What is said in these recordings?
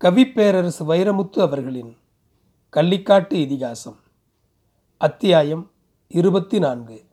கவிப்பேரரசு வைரமுத்து அவர்களின் கள்ளிக்காட்டு இதிகாசம் அத்தியாயம் இருபத்தி நான்கு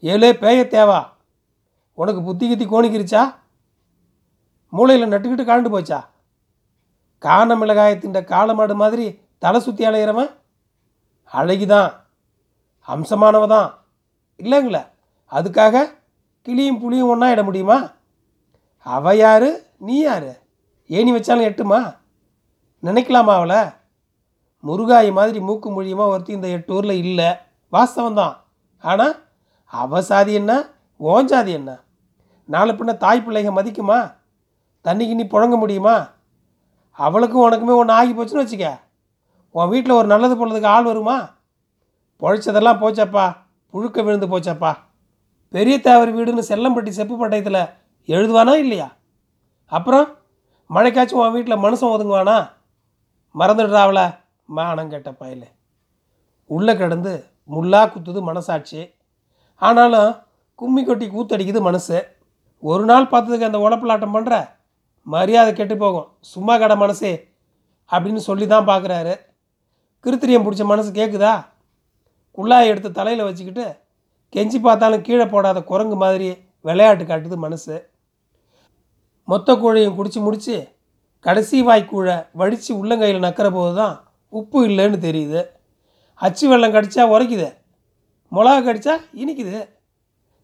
ஏலே பேய தேவா உனக்கு புத்தி கித்தி கோணிக்கிருச்சா? மூளையில் நட்டுக்கிட்டு காண்டு போச்சா? காண மிளகாயத்தின் காலமாடு மாதிரி தலை சுற்றி அலையிறவன்? அழகிதான் அம்சமானவ தான் இல்லைங்களே? அதுக்காக கிளியும் புளியும் ஒன்றா இட முடியுமா? அவ யாரு நீ யாரு? ஏணி வச்சாலும் எட்டுமா? நினைக்கலாமா அவளை? முருகாய் மாதிரி மூக்கு மொழியமாக ஒருத்தி இந்த எட்டு ஊரில் இல்லை. வாஸ்தவம் தான். ஆனால் அவ சாதி என்ன? ஓன் சாதி என்ன? நாலு பின்ன தாய் பிள்ளைங்க மதிக்குமா? தண்ணிக்கு நீ புழங்க முடியுமா? அவளுக்கும் உனக்குமே ஒன்று ஆகி போச்சுன்னு வச்சுக்க. உன் வீட்டில் ஒரு நல்லது போனதுக்கு ஆள் வருமா? பொழைச்சதெல்லாம் போச்சப்பா. புழுக்க விழுந்து போச்சப்பா. பெரிய தேவர் வீடுன்னு செல்லம்பட்டி செப்பு பட்டயத்தில் எழுதுவானா இல்லையா? அப்புறம் மழைக்காச்சும் உன் வீட்டில் மனுஷன் ஒதுங்குவானா? மறந்துடுறாவில மானம் கேட்ட பயல. உள்ளே கிடந்து முள்ளா குத்துது மனசாட்சி. ஆனாலும் கும்மி கொட்டி கூத்தடிக்குது மனசு. ஒரு நாள் பார்த்ததுக்கு அந்த உடப்பிலாட்டம் பண்ணுற மரியாதை கெட்டு போகும். சும்மா கடை மனசே. அப்படின்னு சொல்லி தான் பார்க்குறாரு. கிருத்திரியம் பிடிச்ச மனசு கேட்குதா குள்ளாயை எடுத்து தலையில் வச்சுக்கிட்டு கெஞ்சி பார்த்தாலும் கீழே போடாத குரங்கு மாதிரி விளையாட்டு காட்டுது மனசு. மொத்த கூழையும் குடிச்சு முடிச்சு கடைசி வாய்க்கூழை வடித்து உள்ளங்கையில் நக்கிற போது தான் உப்பு இல்லைன்னு தெரியுது. அச்சு வெள்ளம் கடித்தா உரைக்குது. மிளகா கடித்தா இனிக்குது.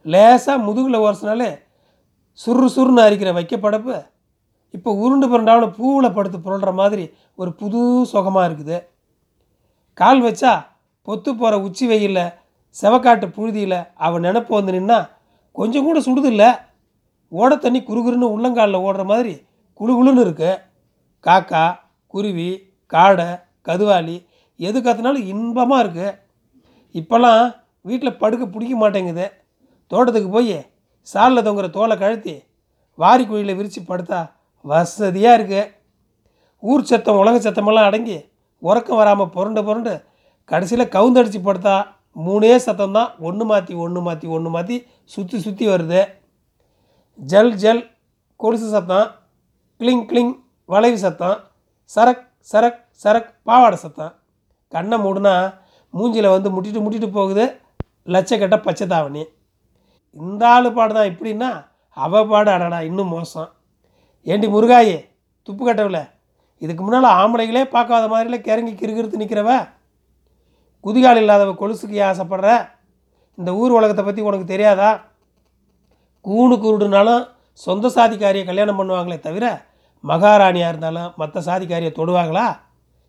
லேசாக முதுகில் உரசினாலே சுரு சுருன்னு அரிக்கிற வைக்க படப்பு இப்போ உருண்டு பிறண்டாவில் பூவில் படுத்து புரள்கிற மாதிரி ஒரு புது சுகமாக இருக்குது. கால் வச்சா பொத்து போகிற உச்சி வெயிலில் செவக்காட்டு புழுதியில் அவன் நினப்பு வந்து நின்னா கொஞ்சம் கூட சுடுதில்லை. ஓட தண்ணி குறுகுறுன்னு உள்ளங்காலில் ஓடுற மாதிரி குளு குளுன்னு இருக்கு. காக்கா குருவி காடை கதுவாளி எது கற்றுனாலும் இன்பமாக இருக்குது இப்போல்லாம் வீட்டில் படுக்க பிடிக்க மாட்டேங்குது. தோட்டத்துக்கு போய் சாலில் தொங்குற தோலை கழுத்தி வாரி குழியில் விரித்து படுத்தா வசதியாக இருக்குது ஊர் சத்தம் உலக சத்தமெல்லாம் அடங்கி உறக்கம் வராமல் புரண்டு புரண்டு கடைசியில் கவுந்தடிச்சு படுத்தா மூணே சத்தம் தான் ஒன்று மாற்றி ஒன்று மாற்றி ஒன்று மாற்றி சுற்றி சுற்றி வருது. ஜல் ஜல் கொலுசு சத்தம் கிளிங் கிளிங் வளைவு சத்தம் சரக் சரக் சரக் பாவாடை சத்தம். கண்ணை மூடுனா மூஞ்சியில் வந்து முட்டிட்டு முட்டிட்டு போகுது லட்சக்கட்ட பச்சை தாவணி. இந்த ஆள் பாடு தான் இப்படின்னா அவ பாடு அடடா இன்னும் மோசம். ஏண்டி முருகாயே துப்பு கட்டவில்ல இதுக்கு முன்னால் ஆம்பளைகளே பார்க்காத மாதிரில கிறங்கி கிறுகிறுத்து நிற்கிறவ குதிகால் இல்லாதவ கொலுசுக்கு ஆசைப்படுற? இந்த ஊர் உலகத்தை பற்றி உனக்கு தெரியாதா? ஊனு குருடுனாலும் சொந்த சாதிக்காரியை கல்யாணம் பண்ணுவாங்களே தவிர மகாராணியாக இருந்தாலும் மற்ற சாதிக்காரியை தொடுவாங்களா?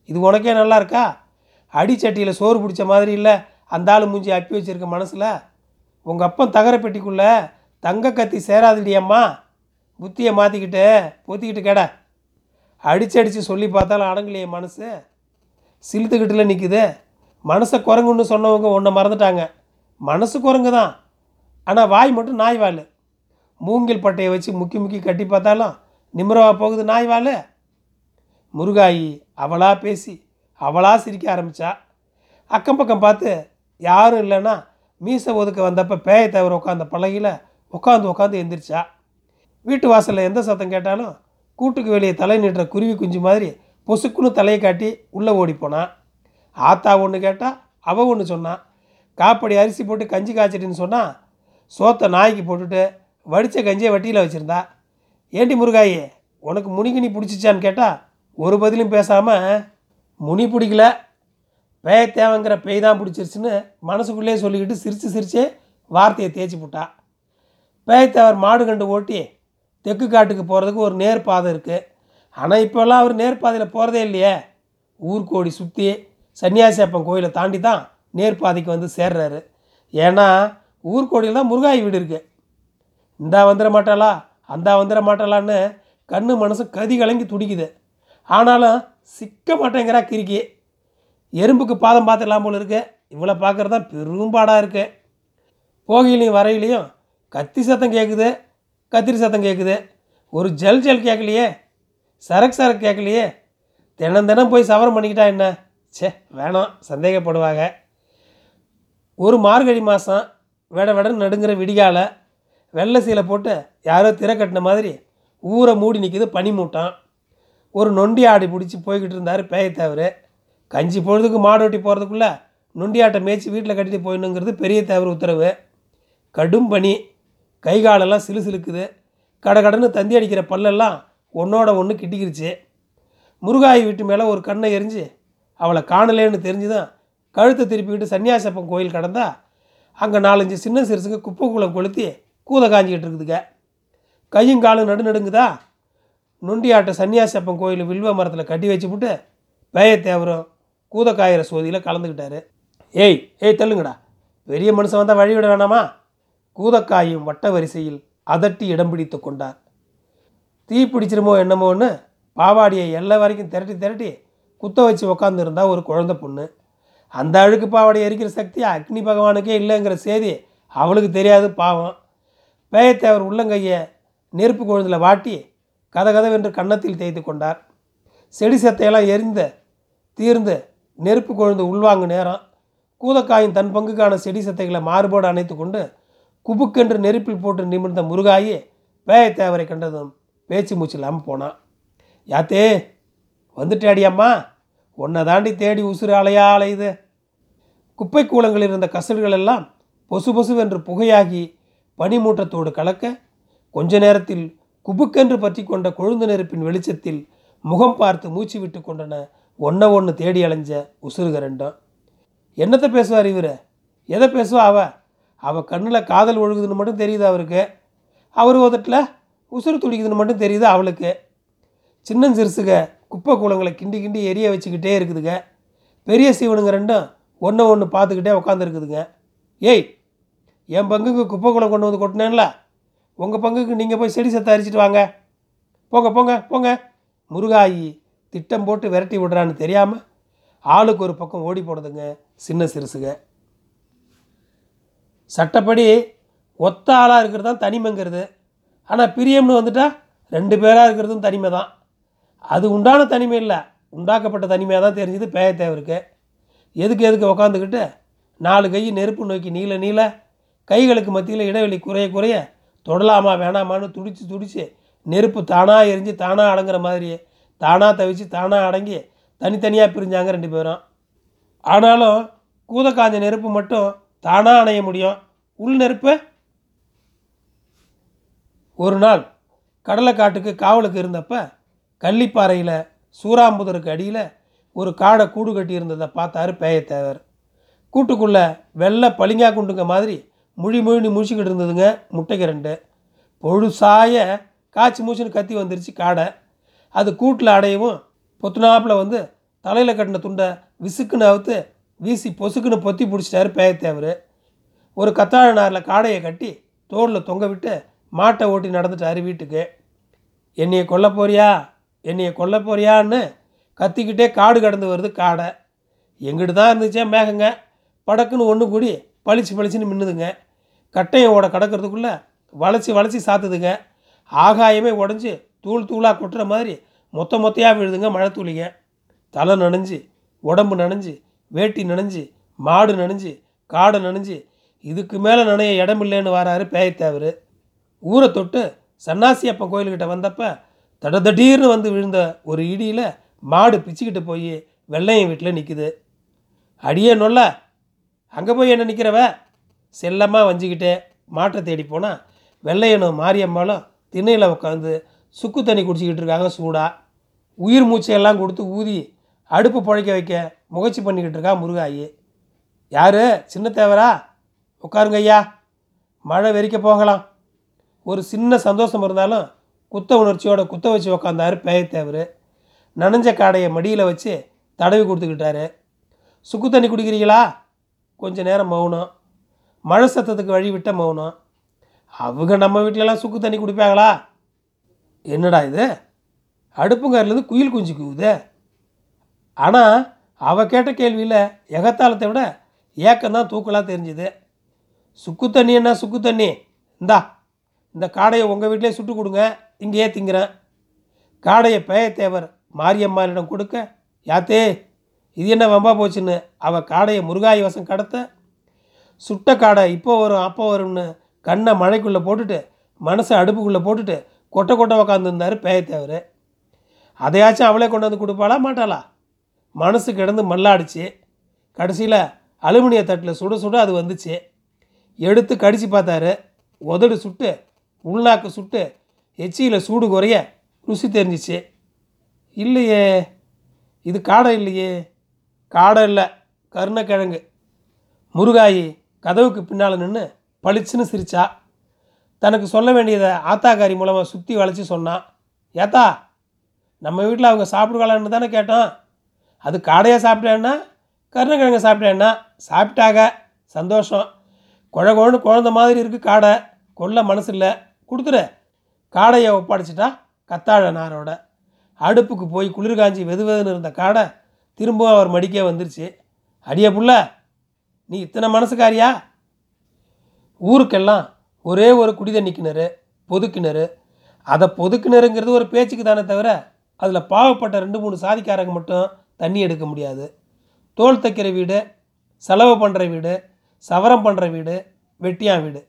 இது உனக்கே நல்லா இருக்கா? அடிச்சட்டியில் சோறு பிடிச்ச மாதிரி இல்லை அந்த ஆள் மூஞ்சி அப்பி வச்சிருக்க மனசில்? உங்கள் அப்பன் தகர பெட்டிக்குள்ளே தங்க கத்தி சேராதுடி அம்மா. புத்தியை மாற்றிக்கிட்டு பொத்திக்கிட்டு கேட. அடிச்சு அடித்து சொல்லி பார்த்தாலும் அடங்கலையே மனசு. சிலுத்துக்கிட்டுல நிற்குது மனசை குரங்குன்னு சொன்னவங்க ஒன்றை மறந்துட்டாங்க. மனசு குரங்கு தான் ஆனால் வாய் மட்டும் நாய் வாழ் மூங்கில் பட்டையை வச்சு முக்கி முக்கி கட்டி பார்த்தாலும் நிம்மரவா போகுது நாய் வாழ முருகாயி அவளாக பேசி அவளாக சிரிக்க ஆரம்பித்தா அக்கம் பக்கம் பார்த்து யாரும் இல்லைன்னா மீசை ஒதுக்க வந்தப்போ பேயை தவிர உட்காந்த பழகியில் உட்காந்து உட்காந்து எந்திரிச்சா. வீட்டு வாசலில் எந்த சத்தம் கேட்டாலும் கூட்டுக்கு வெளியே தலை நீட்டுற குருவி குஞ்சு மாதிரி பொசுக்குன்னு தலையை காட்டி உள்ளே ஓடி போனான் ஆத்தா ஒன்று கேட்டால் அவள் ஒன்று சொன்னான் காப்படி அரிசி போட்டு கஞ்சி காய்ச்சிட்டுன்னு சொன்னால் சோத்தை நாய்க்கு போட்டுட்டு வடித்த கஞ்சியை வட்டியில் வச்சுருந்தா ஏண்டி முருகாயி உனக்கு முனிகினி பிடிச்சிச்சான்னு கேட்டால் ஒரு பதிலும் பேசாமல் முனி பிடிக்கல பேய தேவைங்கிற பேய் தான் பிடிச்சிருச்சுன்னு மனசுக்குள்ளேயே சொல்லிக்கிட்டு சிரித்து சிரிச்சே வார்த்தையை தேய்ச்சி போட்டா. பேயத்தேவர் மாடு கண்டு ஓட்டி தெற்கு காட்டுக்கு போகிறதுக்கு ஒரு நேர் பாதை இருக்குது ஆனால் இப்போல்லாம் அவர் நேர் பாதையில் போகிறதே இல்லையே. ஊர்கோடி சுற்றி சன்னியாசியப்பன் கோயிலை தாண்டி தான் நேர் பாதைக்கு வந்து சேர்றாரு. ஏன்னா ஊர்கோடியில் தான் முருகாய் வீடு இருக்குது இந்தா வந்துட மாட்டாளா அந்தா வந்துட மாட்டாளான்னு கண்ணு மனசு கதி கலங்கி துடிக்குது. ஆனாலும் சிக்க மாட்டேங்கிறா கிறுக்கி. எறும்புக்கு பாதம் பார்த்துடலாம் போல இருக்கு. இவ்வளோ பார்க்குறது தான் பெரும்பாடாக இருக்கு. போகையிலையும் வரையிலையும் கத்தி சத்தம் கேட்குது கத்திரி சத்தம் கேட்குது ஒரு ஜல் ஜல் கேட்கலையே சரக்கு சரக்கு கேட்கலையே தினம் தினம் போய் சவரம் பண்ணிக்கிட்டா என்ன? ச்சே வேணாம் சந்தேகப்படுவாங்க. ஒரு மார்கழி மாதம் வெட விட நடுங்கிற விடிகால வெள்ளை சீலை போட்டு யாரோ திரை கட்டின மாதிரி ஊரை மூடி நிற்கிது பனிமூட்டம். ஒரு நொண்டி ஆடி பிடிச்சி போய்கிட்டு இருந்தார் பேயத்தேவர் கஞ்சி பொழுதுக்கு மாடு ஓட்டி போகிறதுக்குள்ளே நொண்டி ஆட்டை மேய்ச்சி வீட்டில் கட்டிட்டு போயிடணுங்கிறது பெரிய தேவர் உத்தரவு. கடும் பனி கை காலெல்லாம் சிலு சிலுக்குது கடகடன்னு தந்தி அடிக்கிற பல்லெல்லாம் ஒன்றோட ஒன்று கிட்டிக்கிருச்சு. முருகாயி வீட்டு மேலே ஒரு கண்ணை எரிஞ்சு அவளை காணலேன்னு தெரிஞ்சுதான் கழுத்தை திருப்பிக்கிட்டு சன்னியாசப்பன் கோயில் கடந்தால் அங்கே நாலஞ்சு சின்ன சிறுசுங்க குப்பை குளம் கொளுத்தி கூத காஞ்சிக்கிட்டு இருக்குதுங்க. கையும் காலும் நடு நடுங்குதா? நொண்டியாட்ட சன்னியாசப்பன் கோயில் வில்வ மரத்தில் கட்டி வச்சுப்புட்டு பேயத்தேவரும் கூதை காயிற சோதியில் கலந்துக்கிட்டாரு. ஏய் ஏய் தள்ளுங்கடா. பெரிய மனுஷன் வந்தால் வழி விட வேணாமா? கூதக்காயும் வட்ட வரிசையில் அதட்டி இடம் பிடித்து கொண்டார். தீ பிடிச்சிருமோ என்னமோன்னு பாவாடியை எல்லை வரைக்கும் திரட்டி திரட்டி குத்த வச்சு உக்காந்துருந்தா ஒரு குழந்தை பொண்ணு. அந்த அழுக்கு பாவாடை எரிக்கிற சக்தி அக்னி பகவானுக்கே இல்லைங்கிற செய்தி அவளுக்கு தெரியாது பாவம். பேயத்தேவர் உள்ளங்கையை நெருப்பு கொழுந்தில் வாட்டி கதகதவென்று கன்னத்தில் தேய்த்து கொண்டார். செடி சத்தையெல்லாம் எரிந்த தீர்ந்து நெருப்பு கொழுந்து உள்வாங்கு நேரம் கூதக்காயின் தன் பங்குக்கான செடி சத்தைகளை மாறுபாடு அணைத்து கொண்டு குபுக்கென்று நெருப்பில் போட்டு நிமிர்ந்த முருகாயி பேயத்தேவரை கண்டதும் பேச்சு மூச்சு இல்லாமல் போனான் யாத்தே வந்துட்டாடி அம்மா. உன்னை தாண்டி தேடி உசுறு அலையா அலையுது. குப்பை கூலங்களில் இருந்த கசடுகள் எல்லாம் பொசு பொசுவென்று புகையாகி பனிமூட்டத்தோடு கலக்க கொஞ்ச நேரத்தில் குபுக்கென்று பற்றி கொண்ட கொழுந்து நெருப்பின் வெளிச்சத்தில் முகம் பார்த்து மூச்சு விட்டு கொண்டன ஒன்றை ஒன்று தேடி அலைஞ்ச உசுருக ரெண்டும் என்னத்தை பேசுவார் இவர்? எதை பேசுவா அவ? அவள் கண்ணில் காதல் ஒழுகுதுன்னு மட்டும் தெரியுது அவருக்கு? அவர் உதட்டில் உசுறு துடிக்குதுன்னு மட்டும் தெரியுது அவளுக்கு? சின்ன சிறுசுக குப்பை குளங்களை கிண்டி கிண்டி எரிய வச்சுக்கிட்டே இருக்குதுங்க பெரிய சீவனுங்க ரெண்டும் ஒன்று ஒன்று பார்த்துக்கிட்டே உட்காந்துருக்குதுங்க ஏய் என் பங்குக்கு குப்பை குளம் கொண்டு வந்து கொட்டினேன்ல. உங்கள் பங்குக்கு நீங்கள் போய் செடி சத்தை அரிச்சிட்டு வாங்க. போங்க போங்க போங்க. முருகாயி திட்டம் போட்டு விரட்டி விடுறான்னு தெரியாமல் ஆளுக்கு ஒரு பக்கம் ஓடி போனதுங்க சின்ன சிறுசுக. சட்டப்படி ஒத்த ஆளாக இருக்கிறது தான் தனிமைங்கிறது. ஆனால் பிரியம்னு வந்துட்டால் ரெண்டு பேராக இருக்கிறதும் தனிமை தான் அது உண்டான தனிமை இல்லை. உண்டாக்கப்பட்ட தனிமையாக தான் தெரிஞ்சுது பேயத்தேவருக்கு. எதுக்கு எதுக்கு உக்காந்துக்கிட்டு நாலு கை நெருப்பு நோக்கி நீள நீள கைகளுக்கு மத்தியில் இடைவெளி குறைய குறைய தொடலாமா வேணாமான்னு துடிச்சு துடிச்சு நெருப்பு தானாக எரிஞ்சு தானாக அடங்குற மாதிரி தானாக தவிச்சு தானாக அடங்கி தனித்தனியாக பிரிஞ்சாங்க ரெண்டு பேரும். ஆனாலும் கூத காஞ்ச நெருப்பு மட்டும் தானாக அணைய முடியும். உள் நெருப்பு? ஒரு நாள் கடலைக்காட்டுக்கு காவலுக்கு இருந்தப்ப கள்ளிப்பாறையில் சூறாம்புதருக்கு அடியில் ஒரு காடை கூடு கட்டி இருந்ததை பார்த்தாரு பேயத்தேவர். கூட்டுக்குள்ளே வெள்ளை பளிங்கா குண்டுங்க மாதிரி முழி முழினு முழிச்சிக்கிட்டு இருந்ததுங்க முட்டைக்கு ரெண்டு. பொழுசாய காய்ச்சி மூச்சுன்னு கத்தி வந்துருச்சு காடை. அது கூட்டில் அடையவும் பொத்துனாப்பில் வந்து தலையில் கட்டின துண்டை விசுக்குன்னு அவுத்து வீசி பொசுக்குன்னு பொத்தி பிடிச்சிட்டாரு பேயத்தேவர். ஒரு கத்தாழ நாரில் காடையை கட்டி தோளில் தொங்க விட்டு மாட்டை ஓட்டி நடந்துட்டாரு வீட்டுக்கு. என்னையை கொல்ல போறியா? என்னையை கொல்ல போறியான்னு கத்திக்கிட்டே காடு கடந்து வருது காடை. எங்கிட்டு தான் இருந்துச்சே மேகங்க? படக்குன்னு ஒன்று கூடி பளிச்சு பளிச்சுன்னு மின்னுதுங்க. கட்டையை ஓட கடக்கிறதுக்குள்ளே வளைச்சி வளைச்சி சாத்துதுங்க. ஆகாயமே உடஞ்சி தூள் தூளாக கொட்டுற மாதிரி மொத்த மொத்தையாக விழுதுங்க மழை துளிங்க. தலை நனைஞ்சு உடம்பு நனைஞ்சு வேட்டி நனைஞ்சு மாடு நனைஞ்சு காடு நனைஞ்சு இதுக்கு மேலே நனைய இடம் இல்லைன்னு வராரு பேயத்தேவர். ஊரை தொட்டு சன்னாசி அப்பன் கோயில்கிட்ட வந்தப்ப தடதடீர்னு வந்து விழுந்த ஒரு இடியில் மாடு பிச்சுக்கிட்டு போய் வெள்ளையன் வீட்டில் நிற்குது அடியே நொல்ல அங்கே போய் என்ன நிற்கிறவ செல்லமாக வஞ்சிக்கிட்டே மாட்டை தேடி போனால் வெள்ளையனும் மாரியம்மாளும் திண்ணையில் உட்காந்து சுக்கு தண்ணி குடிச்சிக்கிட்டு இருக்காங்க சூடாக உயிர் மூச்சையெல்லாம் கொடுத்து ஊதி அடுப்பு புழைக்க வைக்க முயற்சி பண்ணிக்கிட்டு இருக்கா முருகாயி. யார்? சின்ன தேவரா உட்காருங்க ஐயா. மழை வெறிக்க போகலாம். ஒரு சின்ன சந்தோஷம் இருந்தாலும் குத்த உணர்ச்சியோட குத்த வச்சு உக்காந்தார் பேயத்தேவர். நனைஞ்ச காடையை மடியில் வச்சு தடவி கொடுத்துக்கிட்டாரு. சுக்கு தண்ணி குடிக்கிறீங்களா? கொஞ்சம் நேரம் மௌனம். மழை சத்தத்துக்கு வழிவிட்ட மௌனம். அவங்க நம்ம வீட்டிலலாம் சுக்கு தண்ணி குடிப்பாங்களா? என்னடா இது? அடுப்புங்காரிலேருந்து குயில் குஞ்சு கூவுதே ஆனால் அவ கேட்ட கேள்வியில் எகத்தாளத்தை விட ஏக்கம்தான் தூக்கலாக தெரிஞ்சுது. சுக்கு தண்ணி என்ன சுக்கு தண்ணி? இந்தா இந்த காடையை உங்கள் வீட்டிலே சுட்டு கொடுங்க. இங்கேயே திங்கிறேன். காடையை பேயத்தேவர் மாரியம்மாளிடம் கொடுக்க யாத்தே இது என்ன வம்பா போச்சுன்னு? அவள் காடையை முருகாய் வசம் கடத்த சுட்ட காடை இப்போ வரும் அப்போ வரும்னு கண்ணை மழைக்குள்ளே போட்டுட்டு மனசை அடுப்புக்குள்ளே போட்டுட்டு கொட்டை கொட்டை உக்காந்துருந்தார் பேயத்தேவர் அதையாச்சும் அவளே கொண்டு வந்து கொடுப்பாளா மாட்டாளா? மனசு கிடந்து மல்லாடிச்சு. கடைசியில் அலுமினிய தட்டில் சுட சுட அது வந்துச்சு. எடுத்து கடிச்சு பார்த்தாரு. உதடு சுட்டு உள்நாக்கு சுட்டு எச்சியில் சூடு குறைய ருசி தெரிஞ்சிச்சு. இல்லையே இது காடை இல்லையே. காடை இல்லை கருணக்கிழங்கு. முருகாயி கதவுக்கு பின்னால் நின்று பளிச்சுன்னு சிரிச்சா. தனக்கு சொல்ல வேண்டியதை ஆத்தாக்காரி மூலமாக சுற்றி வளைச்சி சொன்னான் ஏத்தா நம்ம வீட்டில் அவங்க சாப்பிடுவாளான்னு தானே கேட்டோம். அது காடையாக சாப்பிட்டேன்னா கருணக்கிழங்கு சாப்பிட்டேன்னா சாப்பிட்டாக சந்தோஷம். குழகுழன்னு குழந்த மாதிரி இருக்குது காடை கொல்ல மனசு இல்லை கொடுத்துரு காடையை ஒப்படைச்சிட்டா கத்தாழ நாரோட. அடுப்புக்கு போய் குளிர் காஞ்சி வெது வெதுன்னு இருந்த காடை திரும்பவும் அவர் மடிக்கே வந்துருச்சு. அடியே புள்ள நீ இத்தனை மனசுக்காரியா? ஊருக்கெல்லாம் ஒரே ஒரு குடி தண்ணி கிணறு பொது கிணறு. அதை பொது கிணறுங்கிறது ஒரு பேச்சுக்கு தானே தவிர அதில் பாவப்பட்ட ரெண்டு மூணு சாதிக்காரங்க மட்டும் தண்ணி எடுக்க முடியாது. தோல் தைக்கிற வீடு செலவு பண்ணுற வீடு சவரம் பண்ணுற வீடு வெட்டியான் வீடு.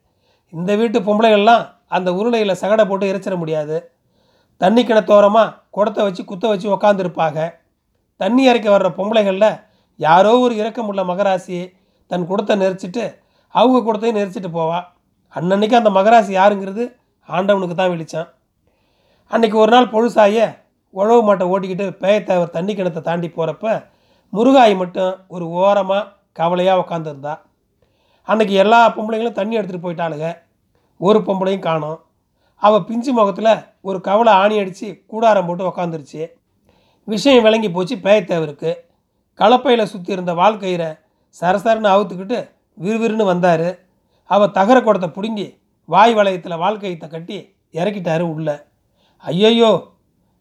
இந்த வீட்டு பொம்பளைகள்லாம் அந்த உருளையில் சகடை போட்டு இறைச்சிட முடியாது. தண்ணி கிணத்தோரமாக குடத்தை வச்சு குத்த வச்சு உக்காந்துருப்பாங்க. தண்ணி இறைக்க வர்ற பொம்பளைகளில் யாரோ ஒரு இறக்கமுள்ள மகராசி தன் குடத்தை நெரிச்சிட்டு அவங்க குடத்தையும் நெரிச்சிட்டு போவா. அன்னன்னைக்கு அந்த மகராசி யாருங்கிறது ஆண்டவனுக்கு தான் வெளிச்சான் அன்றைக்கி ஒரு நாள் பொழுசாய உழவு மாட்டை ஓட்டிக்கிட்டு பேயத்தேவர் தண்ணி கிணத்தை தாண்டி போகிறப்ப முருகாய் மட்டும் ஒரு ஓரமாக கவலையாக உக்காந்துருந்தா. அன்றைக்கி எல்லா பொம்பளைங்களும் தண்ணி எடுத்துகிட்டு போயிட்டாளுங்க ஒரு பொம்பளையும் காணோம். அவள் பிஞ்சு முகத்தில் ஒரு கவலை ஆணி அடித்து கூடாரம் போட்டு உக்காந்துருச்சு. விஷயம் விளங்கி போச்சு பேயத்தேவருக்கு. கலப்பையில் சுற்றி இருந்த வாழ்க்கையிற சரசரன்னு அவுத்துக்கிட்டு விறுவிறுன்னு வந்தார். அவள் தகர குடத்தை பிடுங்கி வாய் வளையத்தில் வாழ்க்கையத்தை கட்டி இறக்கிட்டாரு உள்ள. ஐயையோ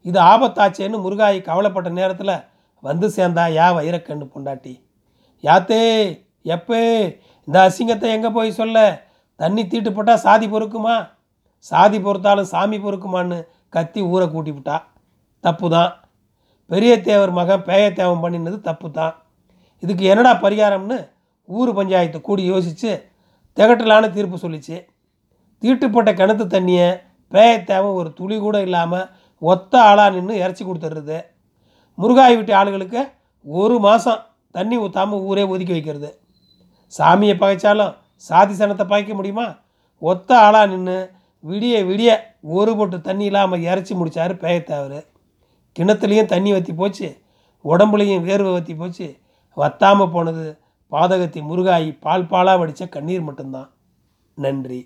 இது ஆபத்தாச்சேன்னு முருகாயி கவலைப்பட்ட நேரத்தில் வந்து சேர்ந்தா யா வைரக்கண்ணு பொண்டாட்டி. யாத்தே எப்பே இந்த அசிங்கத்தை எங்கே போய் சொல்ல? தண்ணி தீட்டு போட்டால் சாதி பொறுக்குமா? சாதி பொறுத்தாலும் சாமி பொறுக்குமான்னு கத்தி ஊரை கூட்டி விட்டா தப்பு தான் பெரிய தேவர் மகன் பேய தேவம் பண்ணினது தப்பு தான் இதுக்கு என்னடா பரிகாரம்னு ஊர் பஞ்சாயத்து கூடி யோசித்து திகட்டலான தீர்ப்பு சொல்லிச்சு. தீட்டுப்பட்ட கிணத்து தண்ணியை பேய தேவை ஒரு துளி கூட இல்லாமல் ஒத்த ஆளாக நின்று இறச்சி கொடுத்துட்றது. முருகாய் வீட்டு ஆளுகளுக்கு ஒரு மாதம் தண்ணி ஊற்றாமல் ஊரே ஒதுக்கி வைக்கிறது. சாமியை பகைச்சாலும் சாதி சனத்தை பகைக்க முடியுமா? ஒத்த ஆளாக நின்று விடிய விடிய ஒரு பொட்டு தண்ணி இல்லாமல் இறச்சி முடித்தார் பேயத்தேவர் கிணத்துலேயும் தண்ணி வற்றி போச்சு உடம்புலையும் வேர்வை வற்றி போச்சு வத்தாமல் போனது பாதகத்தி முருகாயி பால் பாலாக வடித்த கண்ணீர் மட்டும்தான். நன்றி.